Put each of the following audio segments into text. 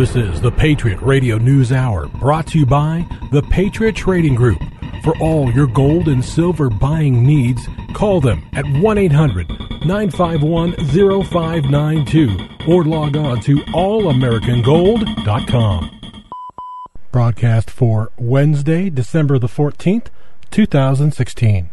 This is the Patriot Radio News Hour brought to you by the Patriot Trading Group. For all your gold and silver buying needs, call them at 1 800 951 0592 or log on to allamericangold.com. Broadcast for Wednesday, December the 14th, 2016.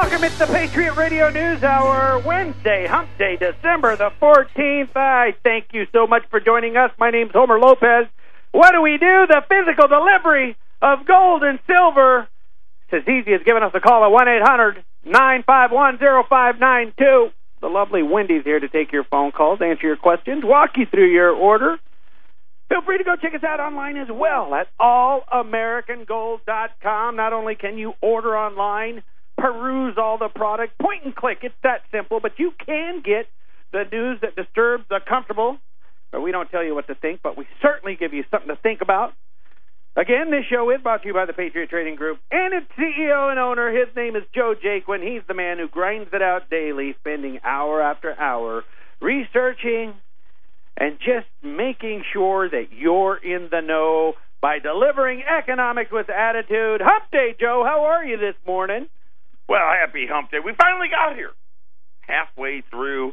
Welcome. It's the Patriot Radio News Hour, Wednesday, Hump Day, December the 14th. I thank you so much for joining us. My name's Homer Lopez. What do we do? The physical delivery of gold and silver. It's as easy as giving us a call at 1 800 951 The lovely Wendy's here to take your phone calls, answer your questions, walk you through your order. Feel free to go check us out online as well at allamericangold.com. Not only can you order online, peruse all the product, point and click. It's that simple, but you can get the news that disturbs the comfortable. But we don't tell you what to think, but we certainly give you something to think about. Again, this show is brought to you by the Patriot Trading Group and its CEO and owner. His name is Joe Jaquin. He's the man who grinds it out daily, spending hour after hour researching and just making sure that you're in the know by delivering economics with attitude. Hump Day, Joe. How are you this morning? Well, happy hump day. We finally got here. Halfway through.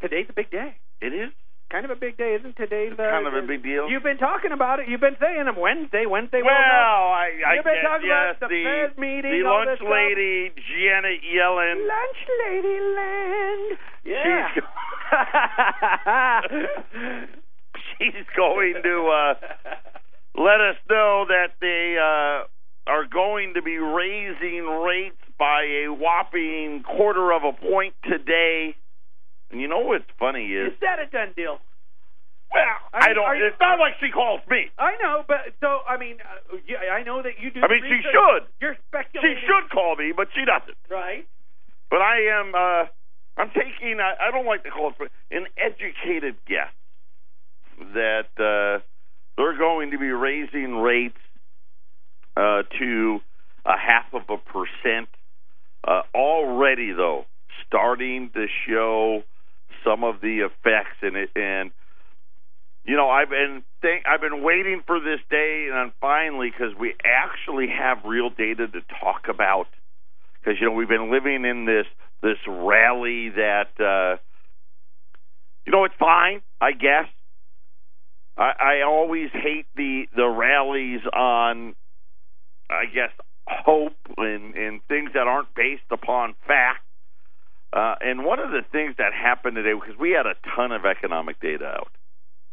Today's a big day. It is Kind of a big day, isn't today? The, kind of a big deal. You've been talking about it. You've been saying it Wednesday, Wednesday. well, well, I, I You've been talking yes, about the the, Fed meeting, the lunch this stuff. lady, Janet Yellen. Lunch lady land. Yeah. She's going to uh, let us know that they uh, are going to be raising rates by a whopping quarter of a point today. And you know what's funny is, Is that a done deal? well, I I don't. you- it's not like she calls me. I know, but so I mean, uh, yeah, I know that you do. I mean, she should. You're speculating. She should call me, but she doesn't. right? But I am. uh I'm taking. I, I don't like to call it but an educated guess that uh, they're going to be raising rates uh, to a half of a percent uh, already, though, starting to show some of the effects in it. And you know, I've been think, I've been waiting for this day, and finally, because we actually have real data to talk about. Because you know, we've been living in this this rally that uh, you know, it's fine, I guess. I, I always hate the the rallies on, I guess, hope and and things that aren't based upon fact. Uh, and one of the things that happened today, because we had a ton of economic data out.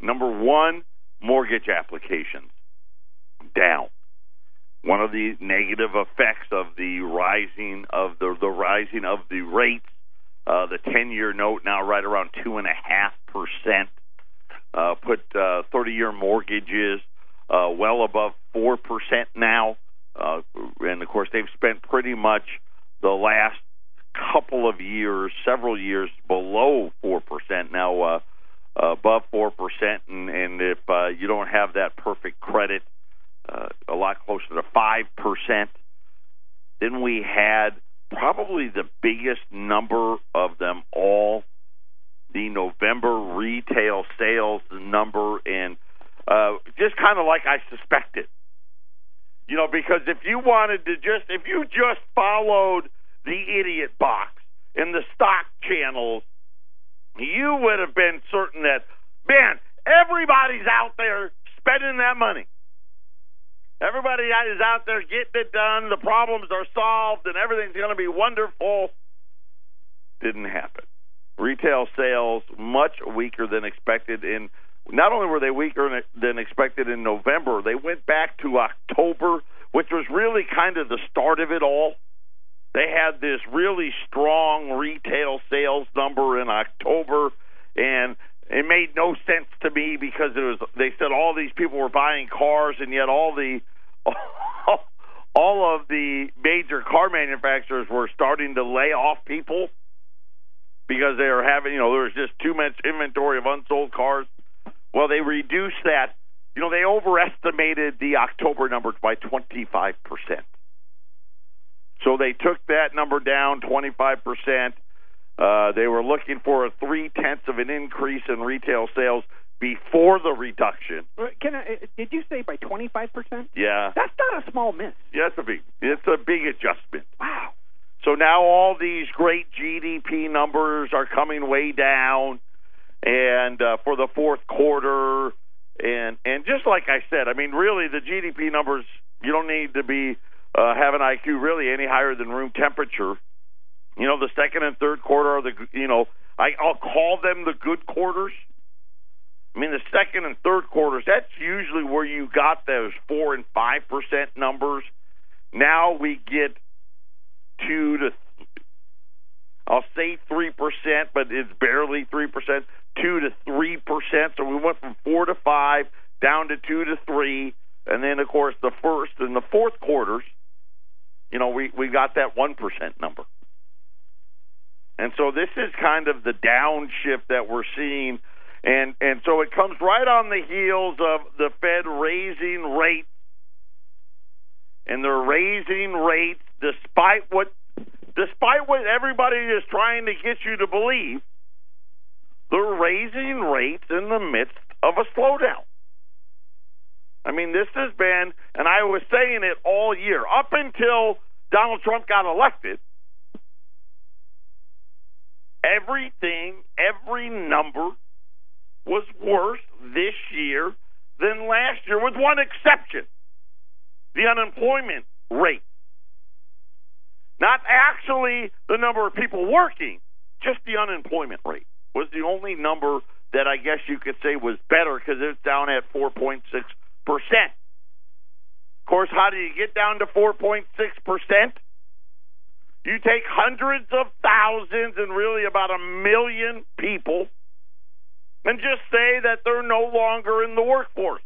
Number one, mortgage applications down. One of the negative effects of the rising of the the rising of the rates, uh, the ten year note now right around two and a half percent. Uh, put uh, thirty year mortgages uh, well above four percent now, uh, and of course they've spent pretty much the last couple of years, several years below four percent. Now uh, above four percent, and, and if uh, you don't have that perfect credit, uh, a lot closer to five percent. Then we had probably the biggest number of them all, the November retail sales number, and uh, just kind of like I suspected. You know, because if you wanted to just, if you just followed the idiot box in the stock channels, you would have been certain that, man, everybody's out there spending that money. Everybody is out there getting it done. The problems are solved, and everything's going to be wonderful. Didn't happen. Retail sales much weaker than expected. In not only were they weaker than expected in November, they went back to October, which was really kind of the start of it all. They had this really strong retail sales number in October, and it made no sense to me because it was. They said all these people were buying cars, and yet all the all of the major car manufacturers were starting to lay off people because they were having, you know, there was just too much inventory of unsold cars. Well, they reduced that. You know, they overestimated the October numbers by 25%. So they took that number down 25%. Uh, they were looking for a three tenths of an increase in retail sales before the reduction. Can I, uh, did you say by 25 percent? Yeah, That's not a small miss. yeah, it's a big, it's a big adjustment. Wow. So now all these great GDP numbers are coming way down, and uh, for the fourth quarter, and and just like I said, I mean, really, the GDP numbers you don't need to be uh, have an IQ really any higher than room temperature. You know, the second and third quarter are the you know I, I'll call them the good quarters. I mean, the second and third quarters, that's usually where you got those four and five percent numbers. Now we get two to, I'll say three percent, but it's barely three percent, two to three percent. So we went from four to five down to two to three, and then of course the first and the fourth quarters, you know, we we got that one percent number. And so this is kind of the downshift that we're seeing and and so it comes right on the heels of the Fed raising rates, and they're raising rates despite what despite what everybody is trying to get you to believe. They're raising rates in the midst of a slowdown. I mean, this has been, and I was saying it all year up until Donald Trump got elected. Everything, every number was worse this year than last year, with one exception the unemployment rate. Not actually the number of people working, just the unemployment rate was the only number that I guess you could say was better because it's down at 4.6%. Of course, how do you get down to 4.6%? You take hundreds of thousands and really about a million people and just say that they're no longer in the workforce.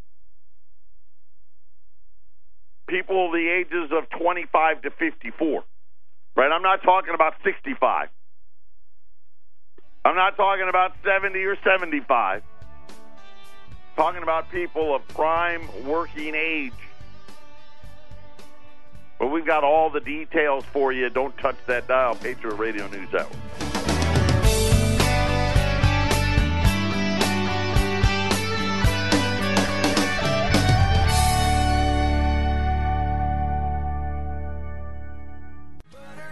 People the ages of 25 to 54. Right? I'm not talking about 65. I'm not talking about 70 or 75. I'm talking about people of prime working age. But we've got all the details for you. Don't touch that dial. Patriot Radio News Hour.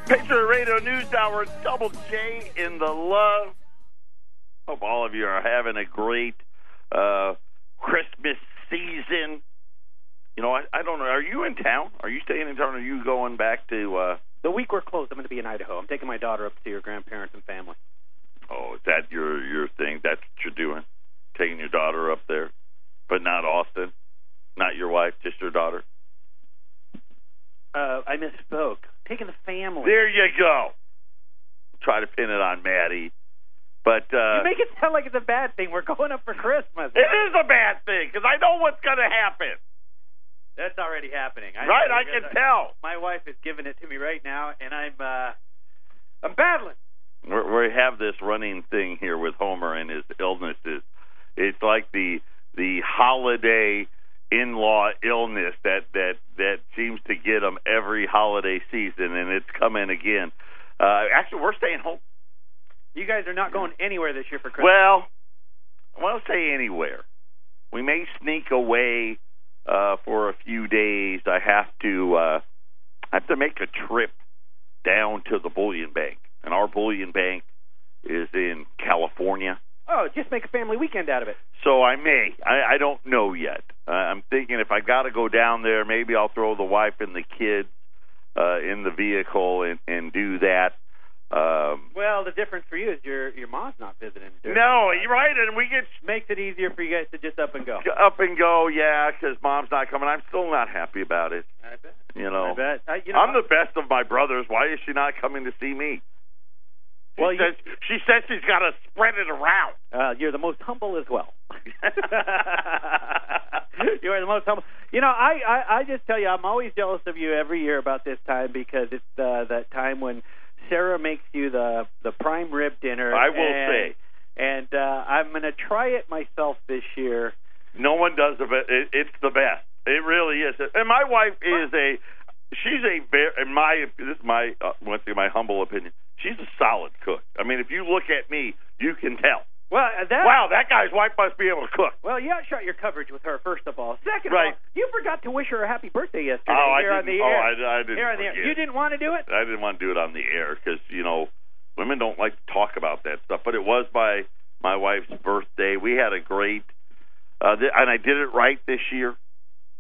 Patriot Radio News Hour, Double J in the love. Hope all of you are having a great uh, Christmas season. You know, I, I don't know. Are you in town? Are you staying in town? Or are you going back to? Uh, The week we're closed, I'm going to be in Idaho. I'm taking my daughter up to see her grandparents and family. oh, is that your your thing? That's what you're doing? Taking your daughter up there, but not Austin, not your wife, just your daughter. Uh, I misspoke. Taking the family. There you go. Try to pin it on Maddie, but uh, you make it sound like it's a bad thing. We're going up for Christmas. it is a bad thing because I know what's going to happen. That's already happening. I right? I can tell. My wife is giving it to me right now, and I'm uh, I'm battling. We're, we have this running thing here with Homer and his illnesses. It's like the the holiday in-law illness that that that seems to get him every holiday season, and it's coming again. Uh, actually, we're staying home. You guys are not going anywhere this year for Christmas. Well, I won't say anywhere. We may sneak away uh, for a few days. I have to uh, I have to make a trip down to the bullion bank, and our bullion bank is in California. oh, just make a family weekend out of it. So I may. I, I don't know yet. Uh, I'm thinking if I got to go down there, maybe I'll throw the wife and the kids uh, in the vehicle and, and do that. Um, Well, the difference for you is your your mom's not visiting. no, you're right, and we get makes it easier for you guys to just up and go. up and go, yeah, because mom's not coming. I'm still not happy about it. I bet. You know, I bet. Uh, you know, I'm the best of my brothers. Why is she not coming to see me? She Well, you- she says she's got to spread it around. Uh, you're the most humble as well. you are the most humble. You know, I, I I just tell you, I'm always jealous of you every year about this time because it's uh, that time when Sarah makes you the the prime rib dinner. I will and, say. and uh, I'm going to try it myself this year. No one does it. but it it's the best. It really is. And my wife is a. She's a very. In my this is my uh, once again my humble opinion. she's a solid cook. I mean, if you look at me, you can tell. Well, uh, that Wow, that guy's wife must be able to cook. Well, you outshot your coverage with her, first of all. Second Right. of all, you forgot to wish her a happy birthday yesterday Oh, here on didn't. the oh, air. I, I didn't. here on the air. You didn't want to do it? I didn't want to do it on the air because you know women don't like to talk about that stuff. But it was by my wife's birthday. We had a great, uh, th- and I did it right this year.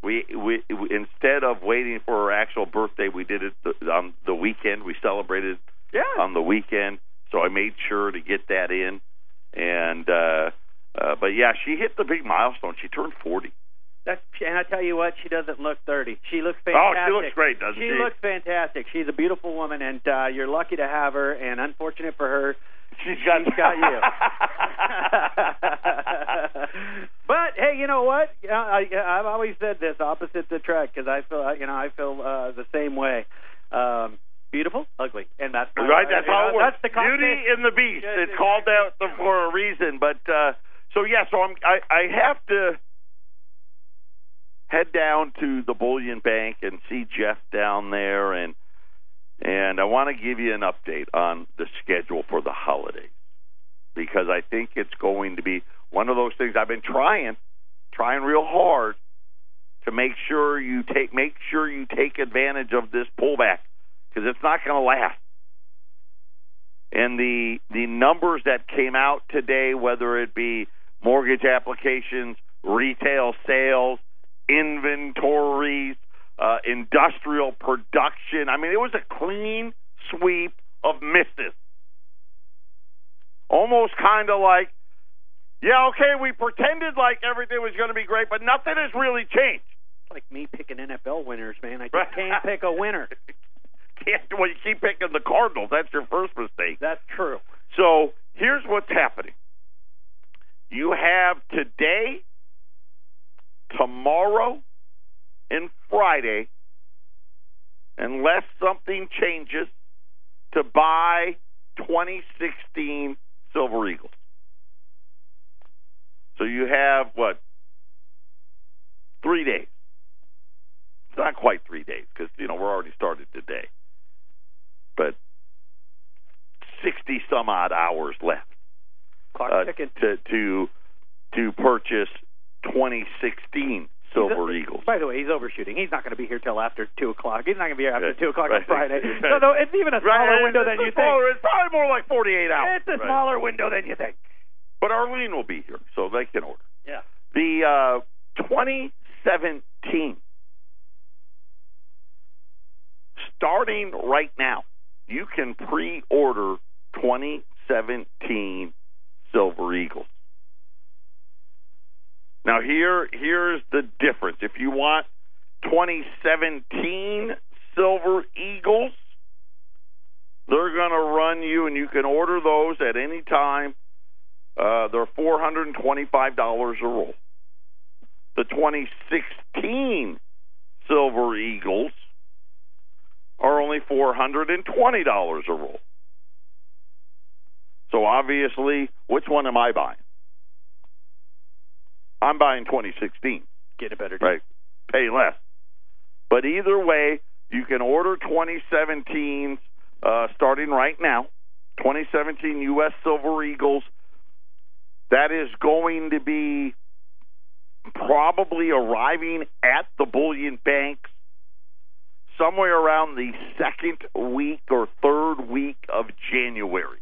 We, we we instead of waiting for her actual birthday, we did it the, on the weekend. We celebrated Yeah. on the weekend, so I made sure to get that in. And uh, uh, but yeah, she hit the big milestone. She turned forty. That's, and I tell you what, she doesn't look 30. She looks fantastic. Oh, she looks great, doesn't she? she? looks fantastic. She's a beautiful woman, and uh, you're lucky to have her. And unfortunate for her, She's got, she's got you. but hey, you know what? I, I've always said this opposite the trek because I feel, you know, I feel uh, the same way. Um, beautiful, ugly, and that's Right, that's how it works. That's the. Beauty and the Beast. Yes, it's called that for a reason. But uh, so yeah, so I'm I, I have to head down to the Bullion Bank and see Jeff down there, and and I want to give you an update on the schedule for the holidays because I think it's going to be one of those things I've been trying, trying real hard to make sure you take make sure you take advantage of this pullback because it's not going to last. And the the numbers that came out today, whether it be mortgage applications, retail sales, inventories, uh, industrial production. I mean, it was a clean sweep of misses. Almost kind of like, yeah, okay, we pretended like everything was going to be great, but nothing has really changed. It's like me picking NFL winners, man. I just can't pick a winner. Can't, well, you keep picking the Cardinals. That's your first mistake. That's true. So here's what's happening. You have today, tomorrow, and Friday, unless something changes, to buy 2016 Silver Eagles. So you have what? Three days. It's not quite three days because you know we're already started today, but sixty some odd hours left Clock uh, ticking. to to to purchase 2016 Silver He's- Eagles. By the way, he's overshooting. He's not going to be here till after two o'clock. He's not going to be here after Right. two o'clock Right. on Friday. Right. So, no, it's even a smaller Right, window it's than you smaller- think. It's probably more like 48 hours. It's a smaller window than you think. But Arlene will be here, so they can order. Yeah. The uh, 2017, starting right now, you can pre-order 2017 Silver Eagles. Now here here's the difference. If you want 2017 Silver Eagles, they're going to run you, and you can order those at any time. Uh, they're four hundred and twenty-five dollars a roll. The 2016 Silver Eagles are only four hundred and twenty dollars a roll. So obviously, which one am I buying? I'm buying 2016. Get a better deal. Right. Pay less. But either way, you can order 2017 uh, starting right now. 2017 U.S. Silver Eagles. That is going to be probably arriving at the bullion banks somewhere around the second week or third week of January.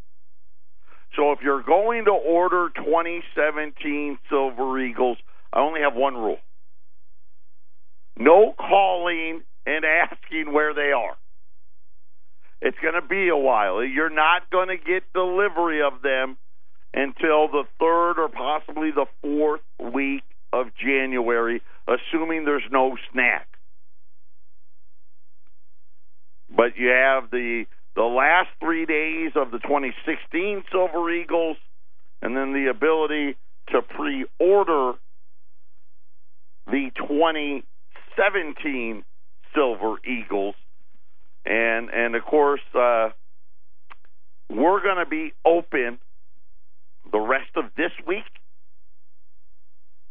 So if you're going to order 2017 Silver Eagles, I only have one rule. No calling and asking where they are. It's going to be a while. You're not going to get delivery of them until the third or possibly the fourth week of January, assuming there's no snack. But you have the the last three days of the 2016 Silver Eagles, and then the ability to pre-order the 2017 Silver Eagles, and and of course uh, we're going to be open the rest of this week,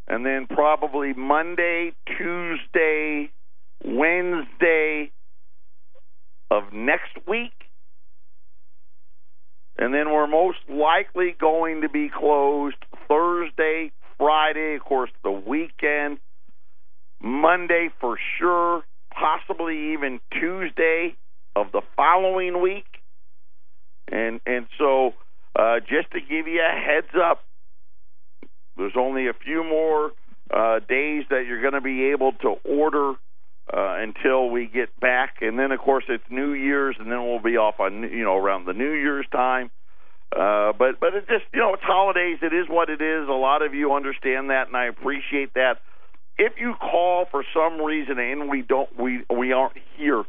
and then probably Monday, Tuesday, Wednesday of next week and then we're most likely going to be closed Thursday, Friday, of course, the weekend, Monday for sure, possibly even Tuesday of the following week. And and so uh, just to give you a heads up, there's only a few more uh, days that you're going to be able to order uh, until we get back, and then of course it's New Year's, and then we'll be off on you know around the New Year's time. Uh, but but it just you know it's holidays. It is what it is. A lot of you understand that, and I appreciate that. If you call for some reason and we don't we we aren't here,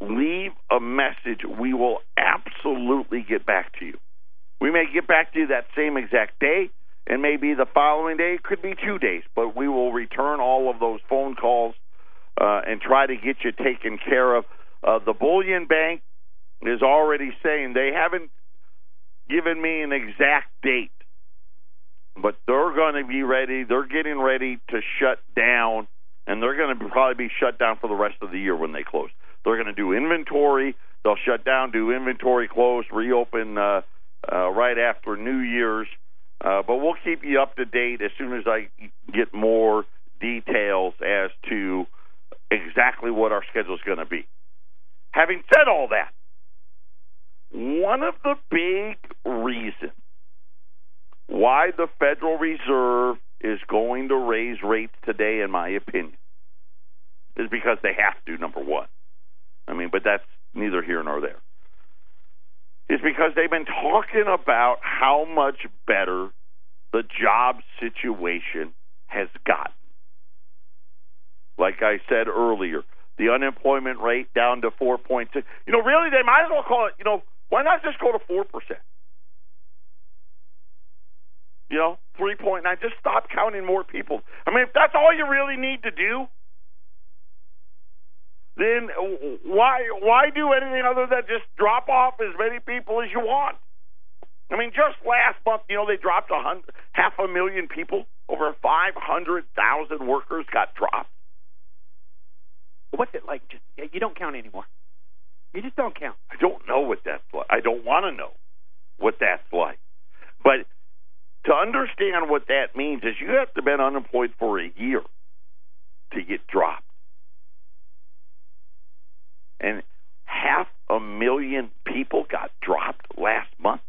leave a message. We will absolutely get back to you. We may get back to you that same exact day and maybe the following day. It could be two days, but we will return all of those phone calls uh, and try to get you taken care of. Uh, the Bullion Bank is already saying they haven't given me an exact date, but they're going to be ready. They're getting ready to shut down, and they're going to probably be shut down for the rest of the year when they close. They're going to do inventory. They'll shut down, do inventory, close, reopen uh, uh, right after New Year's. Uh, but we'll keep you up to date as soon as I get more details as to exactly what our schedule is going to be. Having said all that, one of the big reasons why the Federal Reserve is going to raise rates today, in my opinion, is because they have to, number one. I mean, but that's neither here nor there is because they've been talking about how much better the job situation has gotten. Like I said earlier, the unemployment rate down to 4.6. You know, really, they might as well call it, you know, why not just go to 4%? You know, 3.9. Just stop counting more people. I mean, if that's all you really need to do, then why why do anything other than just drop off as many people as you want? I mean, just last month, you know, they dropped a hundred, half a million people. Over five hundred thousand workers got dropped. What's it like? Just you don't count anymore. You just don't count. I don't know what that's like. I don't want to know what that's like. But to understand what that means is you have to have been unemployed for a year to get dropped and half a million people got dropped last month.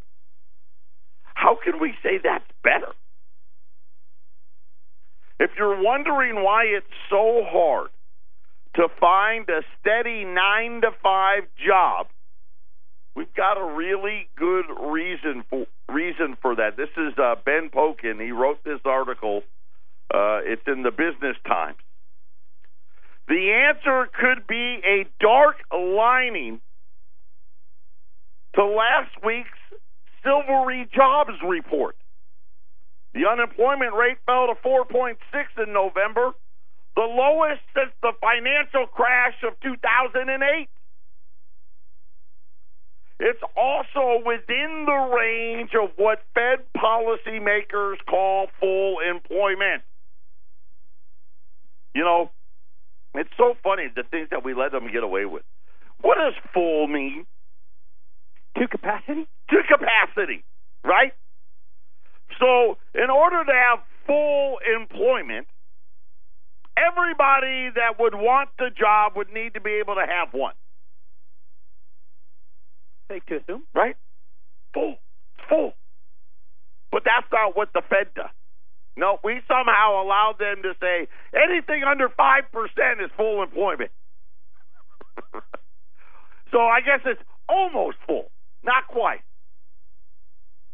How can we say that's better? If you're wondering why it's so hard to find a steady nine to five job, we've got a really good reason for reason for that. This is uh, Ben Popken. He wrote this article. Uh, it's in the Business Times. The answer could be a dark lining to last week's Silvery Jobs Report. The unemployment rate fell to 4.6 in November, the lowest since the financial crash of 2008. It's also within the range of what Fed policymakers call full employment. You know, it's so funny the things that we let them get away with. What does full mean? To capacity? To capacity, right? So, in order to have full employment, everybody that would want the job would need to be able to have one. Safe to assume. Right? Full. Full. But that's not what the Fed does. No, we somehow allowed them to say anything under 5% is full employment. so I guess it's almost full, not quite.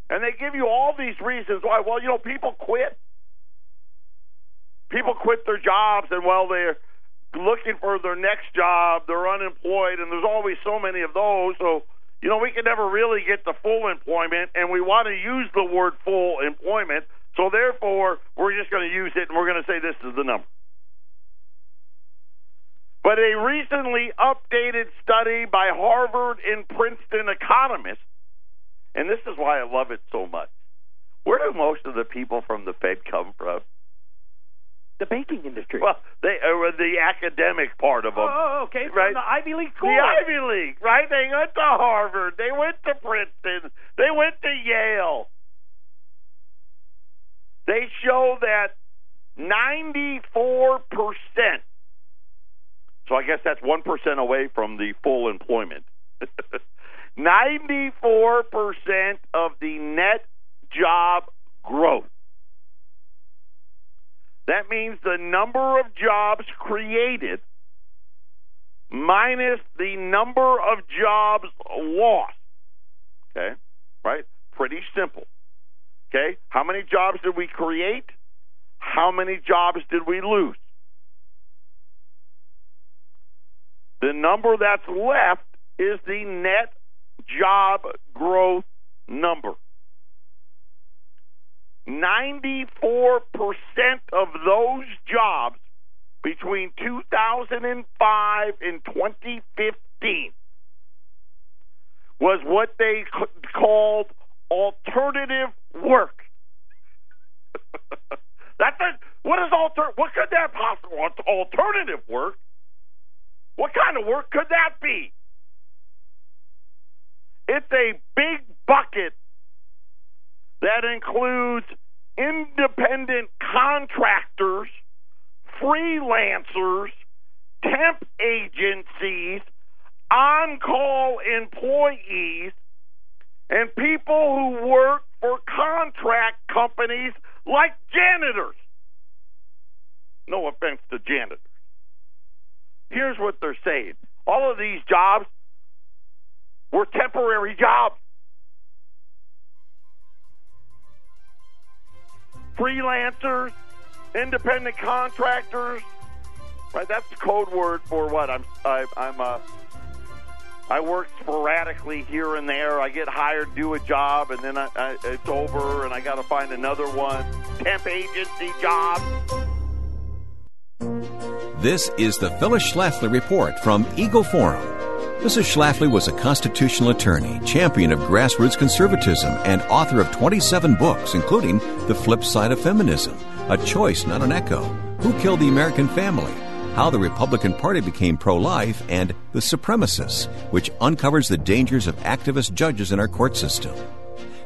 And they give you all these reasons why. Well, you know, people quit. People quit their jobs, and while they're looking for their next job, they're unemployed, and there's always so many of those. So, you know, we can never really get to full employment, and we want to use the word full employment so therefore, we're just going to use it and we're going to say this is the number. But a recently updated study by Harvard and Princeton economists, and this is why I love it so much. Where do most of the people from the Fed come from? The banking industry. Well, they uh, the academic part of them. Oh, okay. From right. the Ivy League school. The Ivy League, right? They went to Harvard. They went to Princeton. They went to Yale. They show that 94%. So I guess that's 1% away from the full employment. 94% of the net job growth. That means the number of jobs created minus the number of jobs lost. Okay? Right? Pretty simple. Okay? How many jobs did we create? How many jobs did we lose? The number that's left is the net job growth number. 94% of those jobs between 2005 and 2015 was what they called alternative work. That's a, what is alter? What could that possible? Alternative work? What kind of work could that be? It's a big bucket that includes independent contractors, freelancers, temp agencies, on call employees, and people who work for contract companies like janitors. No offense to janitors. Here's what they're saying all of these jobs were temporary jobs. Freelancers, independent contractors, right? That's the code word for what I'm. I, I'm. Uh, I work sporadically here and there. I get hired, do a job, and then I, I, it's over, and I got to find another one. Temp agency job. This is the Phyllis Schlafly Report from Eagle Forum. Mrs. Schlafly was a constitutional attorney, champion of grassroots conservatism, and author of 27 books, including The Flip Side of Feminism, A Choice, Not an Echo, Who Killed the American Family, How the Republican Party Became Pro Life, and The Supremacists, which uncovers the dangers of activist judges in our court system.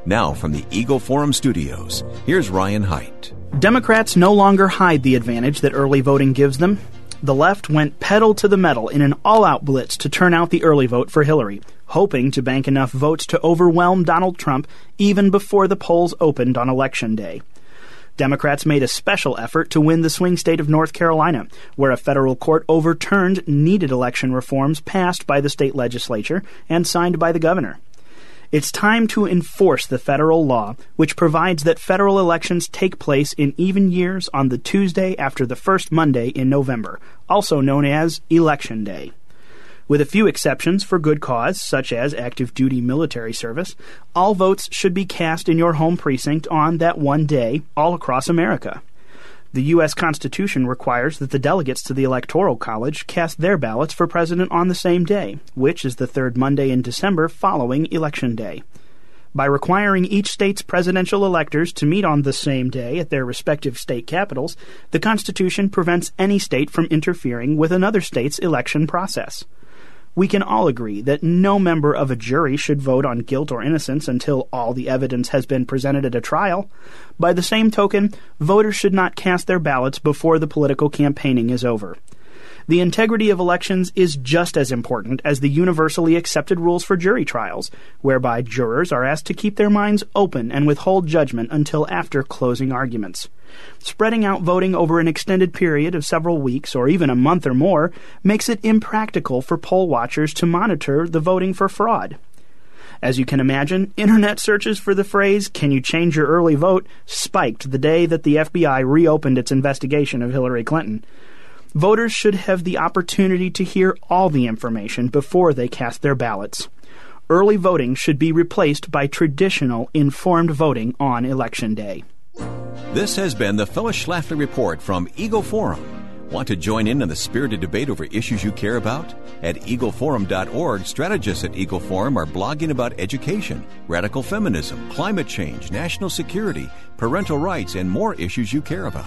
Now, from the Eagle Forum studios, here's Ryan Haidt. Democrats no longer hide the advantage that early voting gives them the left went pedal to the metal in an all out blitz to turn out the early vote for Hillary, hoping to bank enough votes to overwhelm Donald Trump even before the polls opened on Election Day. Democrats made a special effort to win the swing state of North Carolina, where a federal court overturned needed election reforms passed by the state legislature and signed by the governor. It's time to enforce the federal law, which provides that federal elections take place in even years on the Tuesday after the first Monday in November, also known as Election Day. With a few exceptions for good cause, such as active duty military service, all votes should be cast in your home precinct on that one day all across America. The U.S. Constitution requires that the delegates to the Electoral College cast their ballots for president on the same day, which is the third Monday in December following Election Day. By requiring each state's presidential electors to meet on the same day at their respective state capitals, the Constitution prevents any state from interfering with another state's election process we can all agree that no member of a jury should vote on guilt or innocence until all the evidence has been presented at a trial. By the same token, voters should not cast their ballots before the political campaigning is over. The integrity of elections is just as important as the universally accepted rules for jury trials, whereby jurors are asked to keep their minds open and withhold judgment until after closing arguments. Spreading out voting over an extended period of several weeks or even a month or more makes it impractical for poll watchers to monitor the voting for fraud. As you can imagine, internet searches for the phrase, Can you change your early vote? spiked the day that the FBI reopened its investigation of Hillary Clinton. Voters should have the opportunity to hear all the information before they cast their ballots. Early voting should be replaced by traditional informed voting on Election Day. This has been the Phyllis Schlafly Report from Eagle Forum. Want to join in on the spirited debate over issues you care about? At eagleforum.org, strategists at Eagle Forum are blogging about education, radical feminism, climate change, national security, parental rights, and more issues you care about.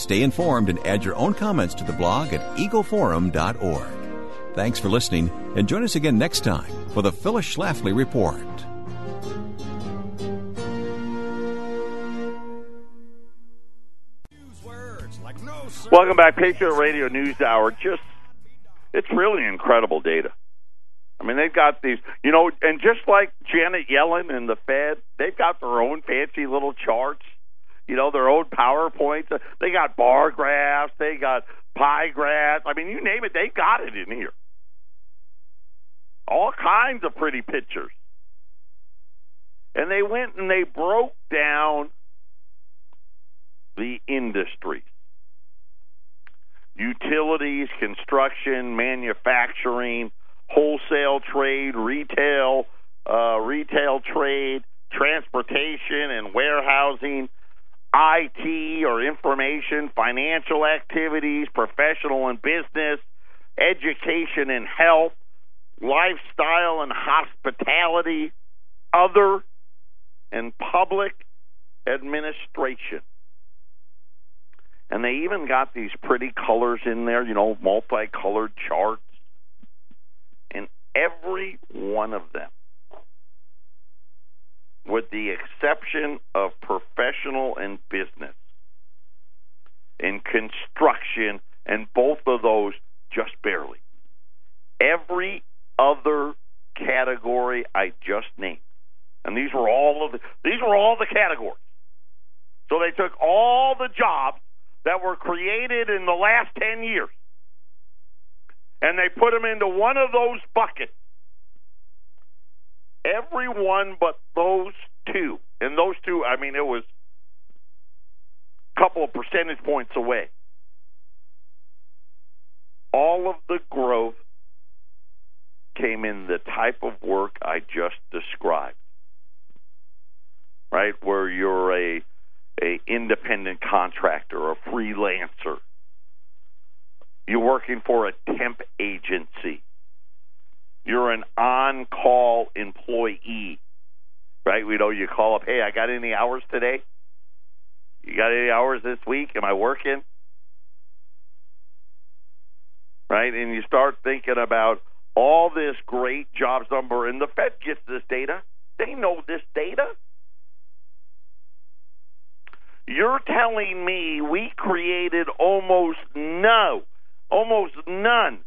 Stay informed and add your own comments to the blog at eagleforum.org. Thanks for listening, and join us again next time for the Phyllis Schlafly Report. Welcome back, Patriot Radio News Hour. Just, it's really incredible data. I mean, they've got these, you know, and just like Janet Yellen and the Fed, they've got their own fancy little charts, you know, their own PowerPoints. They got bar graphs, they got pie graphs. I mean, you name it, they got it in here. All kinds of pretty pictures. And they went and they broke down the industries utilities, construction, manufacturing, wholesale trade, retail, uh, retail trade, transportation and warehousing, IT or information, financial activities, professional and business, education and health, lifestyle and hospitality, other, and public administration. And they even got these pretty colors in there, you know, multicolored charts. And every one of them, with the exception of professional and business, in construction, and both of those just barely. Every other category I just named, and these were all of the these were all the categories. So they took all the jobs that were created in the last 10 years. And they put them into one of those buckets. Every one but those two. And those two, I mean, it was a couple of percentage points away. All of the growth came in the type of work I just described. Right? Where you're a a independent contractor, a freelancer. You're working for a temp agency. You're an on-call employee, right? We know you call up, hey, I got any hours today? You got any hours this week? Am I working? Right? And you start thinking about all this great jobs number, and the Fed gets this data. They know this data. You're telling me we created almost no, almost none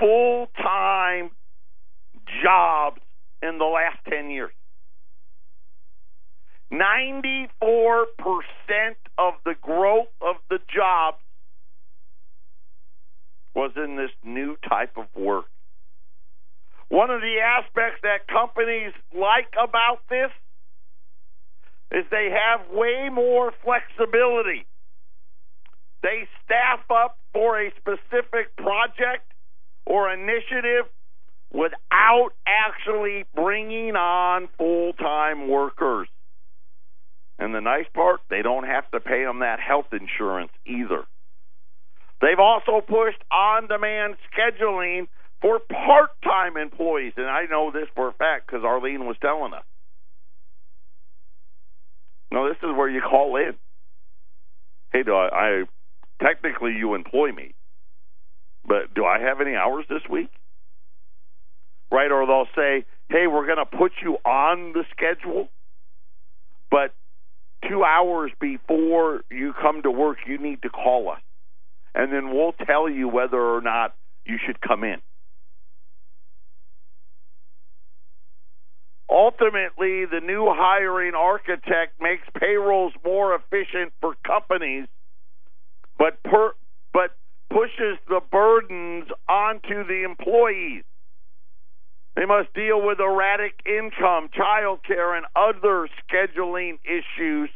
full time jobs in the last 10 years. 94% of the growth of the jobs was in this new type of work. One of the aspects that companies like about this is they have way more flexibility. They staff up for a specific project or initiative without actually bringing on full time workers. And the nice part, they don't have to pay them that health insurance either. They've also pushed on demand scheduling for part time employees. And I know this for a fact because Arlene was telling us. No, this is where you call in. Hey, do I, I technically you employ me, but do I have any hours this week? Right? Or they'll say, hey, we're going to put you on the schedule, but two hours before you come to work, you need to call us. And then we'll tell you whether or not you should come in. Ultimately, the new hiring architect makes payrolls more efficient for companies, but per, but pushes the burdens onto the employees. They must deal with erratic income, child care, and other scheduling issues.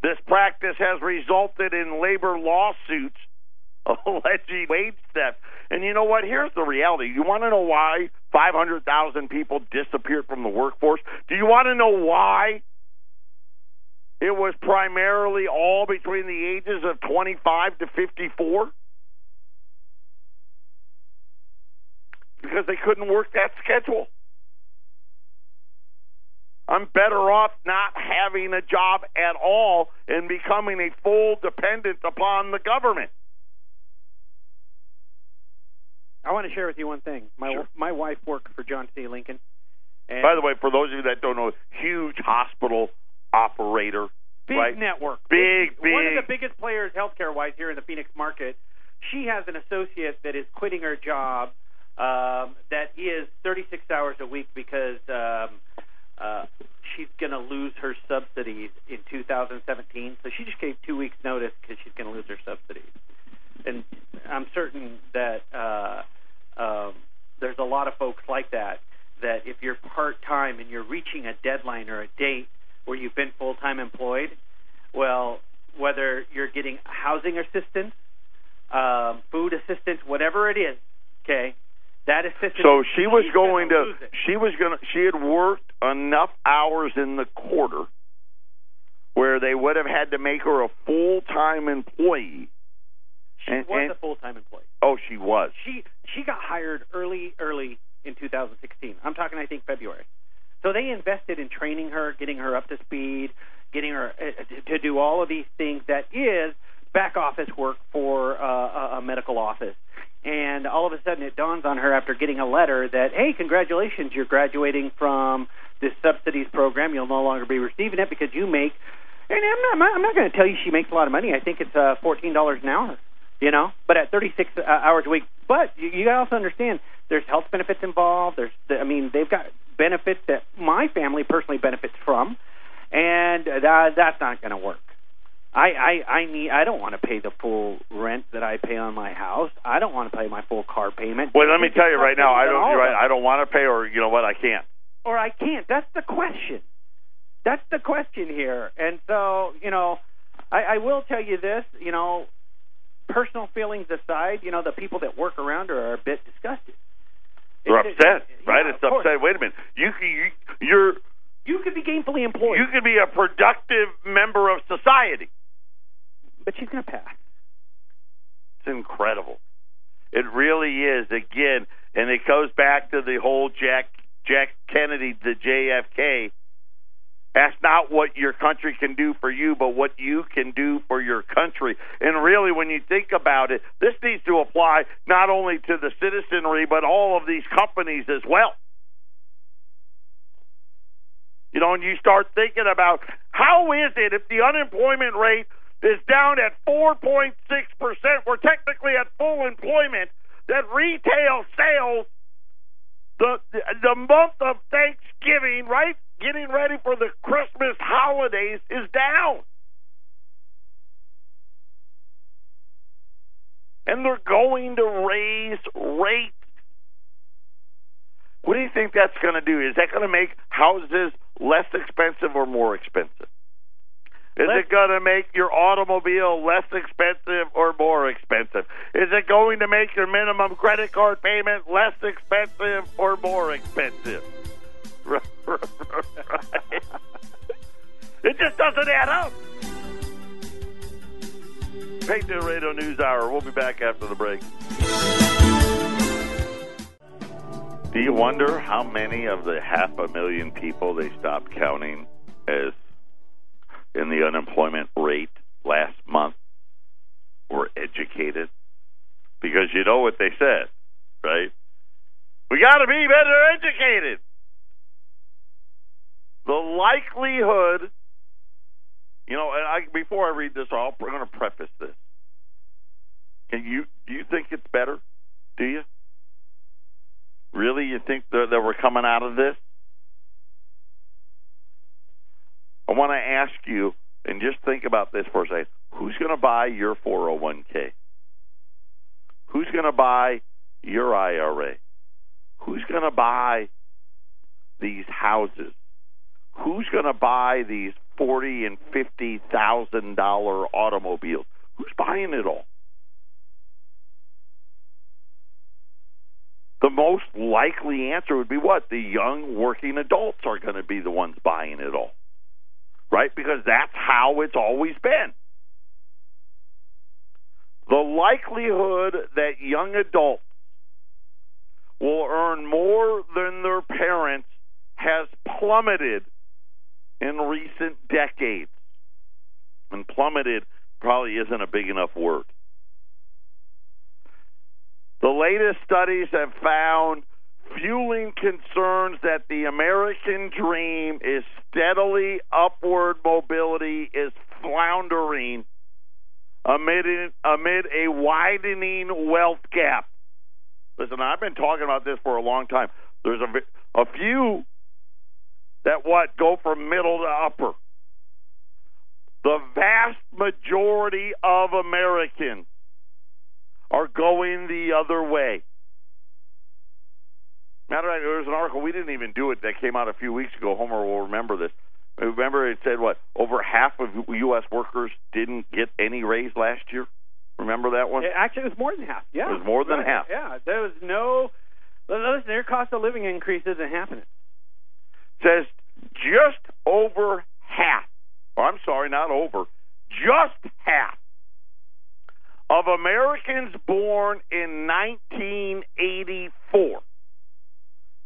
This practice has resulted in labor lawsuits alleging wage theft. And you know what? Here's the reality. You want to know why 500,000 people disappeared from the workforce? Do you want to know why? It was primarily all between the ages of 25 to 54. Because they couldn't work that schedule. I'm better off not having a job at all and becoming a full dependent upon the government. I want to share with you one thing. My Sure. my wife worked for John C. Lincoln. And By the way, for those of you that don't know, huge hospital operator, big right? network, Big, big, one of the biggest players healthcare wise here in the Phoenix market. She has an associate that is quitting her job um, that is 36 hours a week because um, uh, she's going to lose her subsidies in 2017. So she just gave two weeks notice because she's going to lose her subsidies. And I'm certain that uh, um, there's a lot of folks like that. That if you're part time and you're reaching a deadline or a date where you've been full time employed, well, whether you're getting housing assistance, um, food assistance, whatever it is, okay, that assistance. So she was going to. She was going to. She had worked enough hours in the quarter where they would have had to make her a full time employee. She and- was and- a full time employee. Oh, she was. She she got hired early, early in 2016. I'm talking, I think, February. So they invested in training her, getting her up to speed, getting her uh, to do all of these things that is back office work for uh, a medical office. And all of a sudden, it dawns on her after getting a letter that, hey, congratulations, you're graduating from this subsidies program. You'll no longer be receiving it because you make. And I'm not. I'm not going to tell you she makes a lot of money. I think it's uh, fourteen dollars an hour you know, but at 36 uh, hours a week. But you, you also understand there's health benefits involved. There's, I mean, they've got benefits that my family personally benefits from, and that, that's not going to work. I, I, I need. I don't want to pay the full rent that I pay on my house. I don't want to pay my full car payment. Well, let me tell you right now. I don't. all You're of right. I don't want to pay, or you know what? I can't. or I can't. That's the question. That's the question here. And so, you know, I, I will tell you this, you know, personal feelings aside, you know, the people that work around her are a bit disgusted. They're It- upset, it- right? yeah, it's of course. upset. Wait a minute. You, you you're You could be gainfully employed, you could be a productive member of society. But she's going to pass. It's incredible. It really is. Again, and it goes back to the whole Jack Jack Kennedy, the JFK. That's not what your country can do for you, but what you can do for your country. And really, when you think about it, this needs to apply not only to the citizenry, but all of these companies as well. You know, and you start thinking about how is it if the unemployment rate is down at 4.6%, we're technically at full employment, that retail sales, the, the, month of Thanksgiving, right, getting ready for the Christmas holidays, is down. And they're going to raise rates. What do you think that's going to do? Is that going to make houses less expensive or more expensive? Is it going to make your automobile less expensive or more expensive? Is it going to make your minimum credit card payment less expensive or more expensive? Right. it just doesn't add up. Patriot Radio News Hour. We'll be back after the break. Do you wonder how many of the half a million people they stopped counting as in the unemployment rate last month were educated? Because you know what they said, right? We got to be better educated. The likelihood, you know, and I, before I read this, I'll, I'm going to preface this. Can you do you think it's better? Do you really? You think that, that we're coming out of this? I want to ask you, and just think about this for a second. Who's going to buy your 401k? Who's going to buy your IRA? Who's going to buy these houses? Who's going to buy these forty and fifty thousand dollar automobiles? Who's buying it all? The most likely answer would be what? The young working adults are going to be the ones buying it all. Right? Because that's how it's always been. The likelihood that young adults will earn more than their parents has plummeted in recent decades. And plummeted probably isn't a big enough word. The latest studies have found fueling concerns that the American dream is steadily upward mobility is floundering amid amid a widening wealth gap. Listen, I've been talking about this for a long time. There's a a few that what go from middle to upper. The vast majority of Americans are going the other way. Matter of fact, there was an article we didn't even do it that came out a few weeks ago. Homer will remember this. Remember, it said what over half of U.S. workers didn't get any raise last year. Remember that one? actually, it was more than half. Yeah, it was more than right. half. Yeah, there was no. Listen, their cost of living increase isn't happening. Says just over half. Oh, I'm sorry, not over. Just half of Americans born in 1984.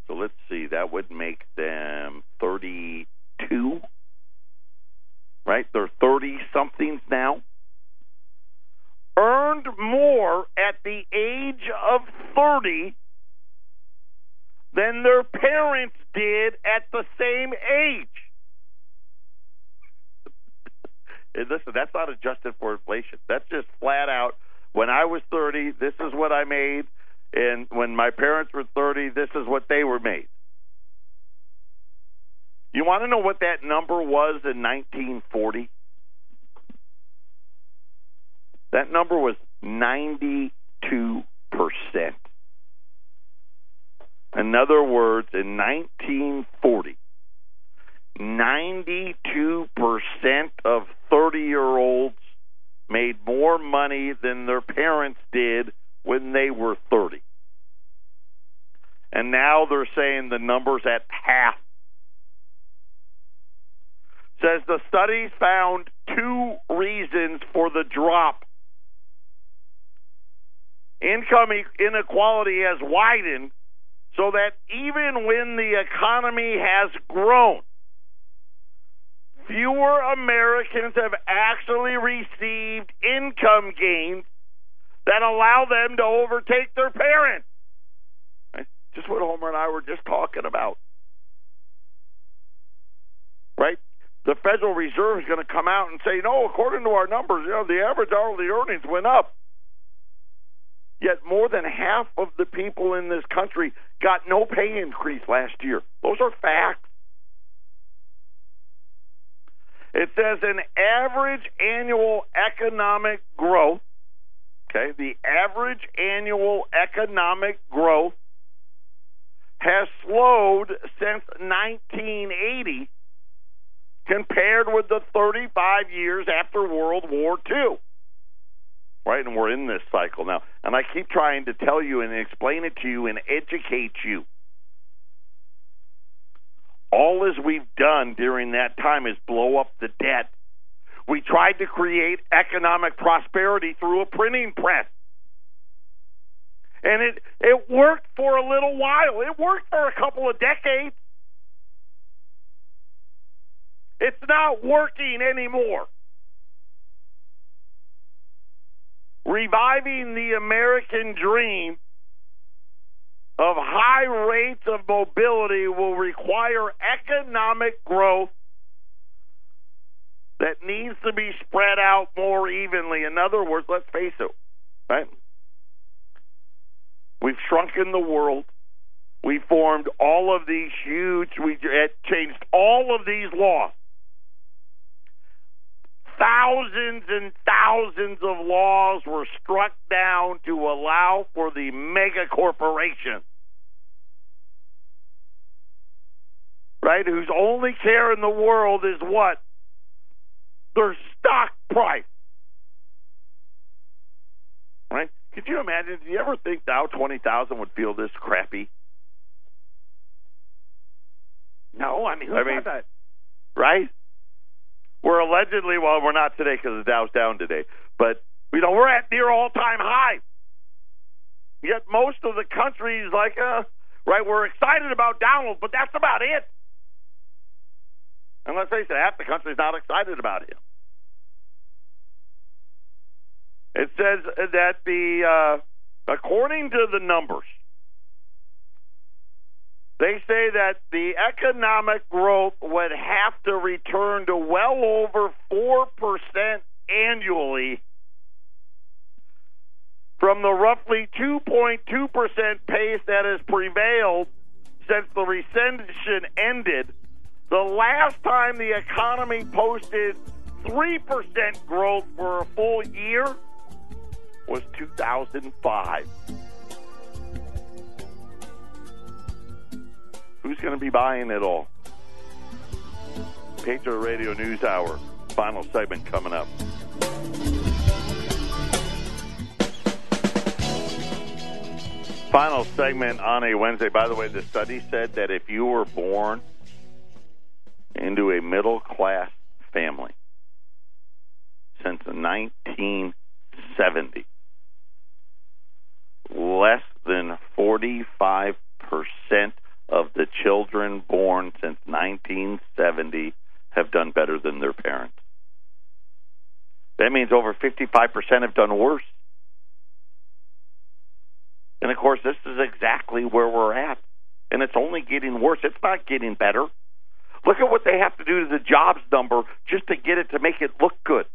So let's see, that would make them 32, right? They're 30 somethings now. Earned more at the age of 30 than their parents did at the same age. Listen, that's not adjusted for inflation. That's just flat out. When I was 30, this is what I made, and when my parents were 30, this is what they were made. You want to know what that number was in 1940? That number was 92%. In other words, in 1940, 92% of 30 year olds made more money than their parents did when they were 30. And now they're saying the number's at half. Says the studies found two reasons for the drop. Income inequality has widened so that even when the economy has grown, fewer Americans have actually received income gains that allow them to overtake their parents. Right? Just what Homer and I were just talking about. Right? The Federal Reserve is going to come out and say, no, according to our numbers, you know, the average hourly earnings went up. Yet more than half of the people in this country got no pay increase last year. Those are facts. It says an average annual economic growth, okay, the average annual economic growth has slowed since 1980 compared with the 35 years after World War II. Right? And we're in this cycle now. And I keep trying to tell you and explain it to you and educate you all as we've done during that time is blow up the debt. We tried to create economic prosperity through a printing press. And it, it worked for a little while. It worked for a couple of decades. It's not working anymore. Reviving the American dream of high rates of mobility will require economic growth that needs to be spread out more evenly. In other words, let's face it, right? We've shrunken the world. We formed all of these huge, we changed all of these laws. Thousands and thousands of laws were struck down to allow for the mega corporations, right? Whose only care in the world is what? Their stock price. Right? Could you imagine? Did you ever think Dow 20,000 would feel this crappy? No, I mean, who I mean, that? right? We're allegedly, well, we're not today because the Dow's down today, but you know we're at near all-time high. Yet most of the countries, like, uh, right, we're excited about Donald, but that's about it. And let's face it, half the country's not excited about him. It says that the, uh, according to the numbers, they say that the economic growth would have to return to well over 4% annually from the roughly 2.2% pace that has prevailed since the recession ended. The last time the economy posted 3% growth for a full year was 2005. Who's going to be buying it all? Patriot Radio News Hour, final segment coming up. Final segment on a Wednesday. By the way, the study said that if you were born into a middle class family since 1970, less than 45% of the children born since 1970 have done better than their parents. That means over 55% have done worse. And of course, this is exactly where we're at. And it's only getting worse. It's not getting better. Look at what they have to do to the jobs number just to get it to make it look good.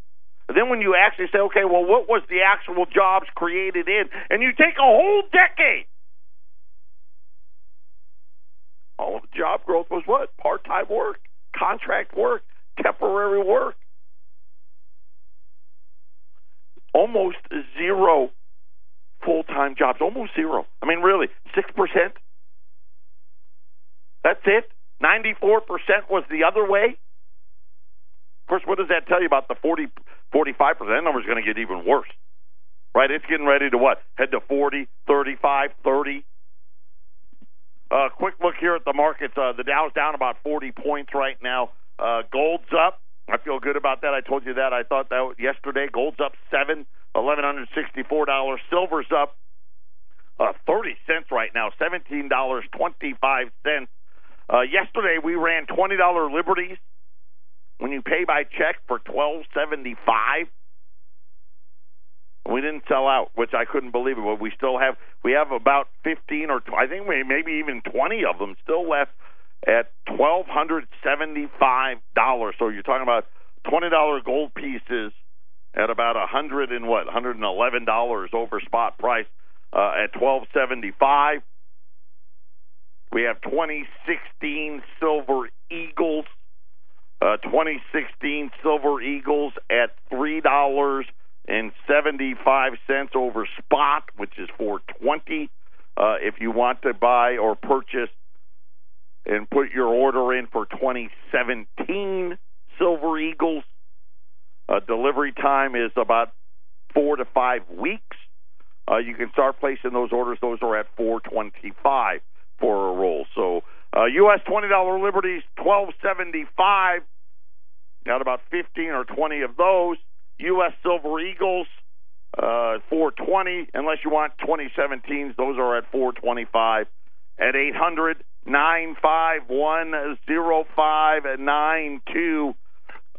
And then when you actually say, okay, well, what was the actual jobs created in? And you take a whole decade. All of the job growth was what? Part time work, contract work, temporary work. Almost zero full time jobs, almost zero. I mean, really, 6%. That's it. 94% was the other way. Of course, what does that tell you about the 40, 45%? That number is going to get even worse. Right? It's getting ready to what? Head to 40, 35, 30. Uh, quick look here at the markets. Uh, the Dow's down about 40 points right now. Uh, gold's up. I feel good about that. I told you that. I thought that yesterday. Gold's up seven, eleven hundred sixty-four dollars. Silver's up uh, thirty cents right now, seventeen dollars twenty-five cents. Uh, yesterday we ran twenty dollar liberties when you pay by check for twelve seventy-five. We didn't sell out, which I couldn't believe it. But we still have we have about fifteen or I think maybe even twenty of them still left at twelve hundred seventy-five dollars. So you're talking about twenty dollar gold pieces at about a hundred and what, hundred and eleven dollars over spot price uh, at twelve seventy-five. We have 2016 Silver Eagles, uh, 2016 Silver Eagles at three dollars and seventy-five cents over spot, which is four twenty. Uh, if you want to buy or purchase and put your order in for 2017 Silver Eagles. Uh, delivery time is about four to five weeks. Uh, you can start placing those orders. Those are at 425 for a roll. So uh, U.S. $20 Liberties, 1275 Got about 15 or 20 of those. U.S. Silver Eagles, uh, 420. Unless you want 2017s, those are at 425 at 800 nine five one zero five nine two.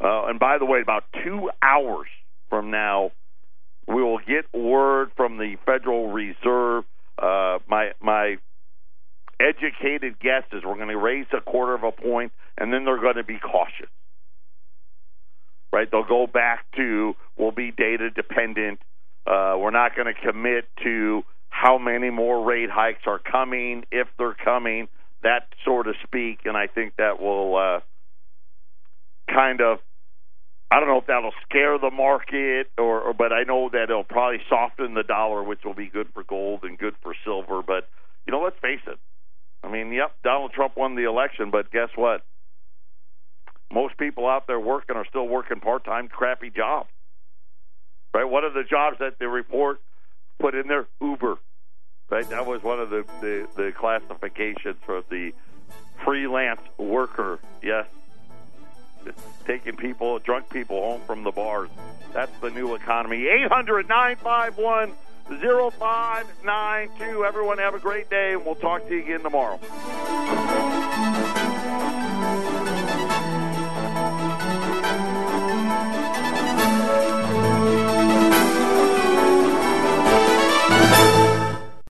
Uh, and by the way, about two hours from now, we will get word from the Federal Reserve. Uh, my my educated guess is we're going to raise a quarter of a point, and then they're going to be cautious. Right? They'll go back to we'll be data dependent. Uh, we're not going to commit to how many more rate hikes are coming, if they're coming that sort of speak, and I think that will uh, kind of I don't know if that'll scare the market or, or but I know that it'll probably soften the dollar, which will be good for gold and good for silver. But you know, let's face it. I mean, yep, Donald Trump won the election, but guess what? Most people out there working are still working part-time, crappy jobs. Right? What are the jobs that the report put in there? Uber, Right, that was one of the, the, the classifications for the freelance worker. Yes, taking people, drunk people home from the bars. That's the new economy. 800 951 0592. Everyone have a great day, and we'll talk to you again tomorrow.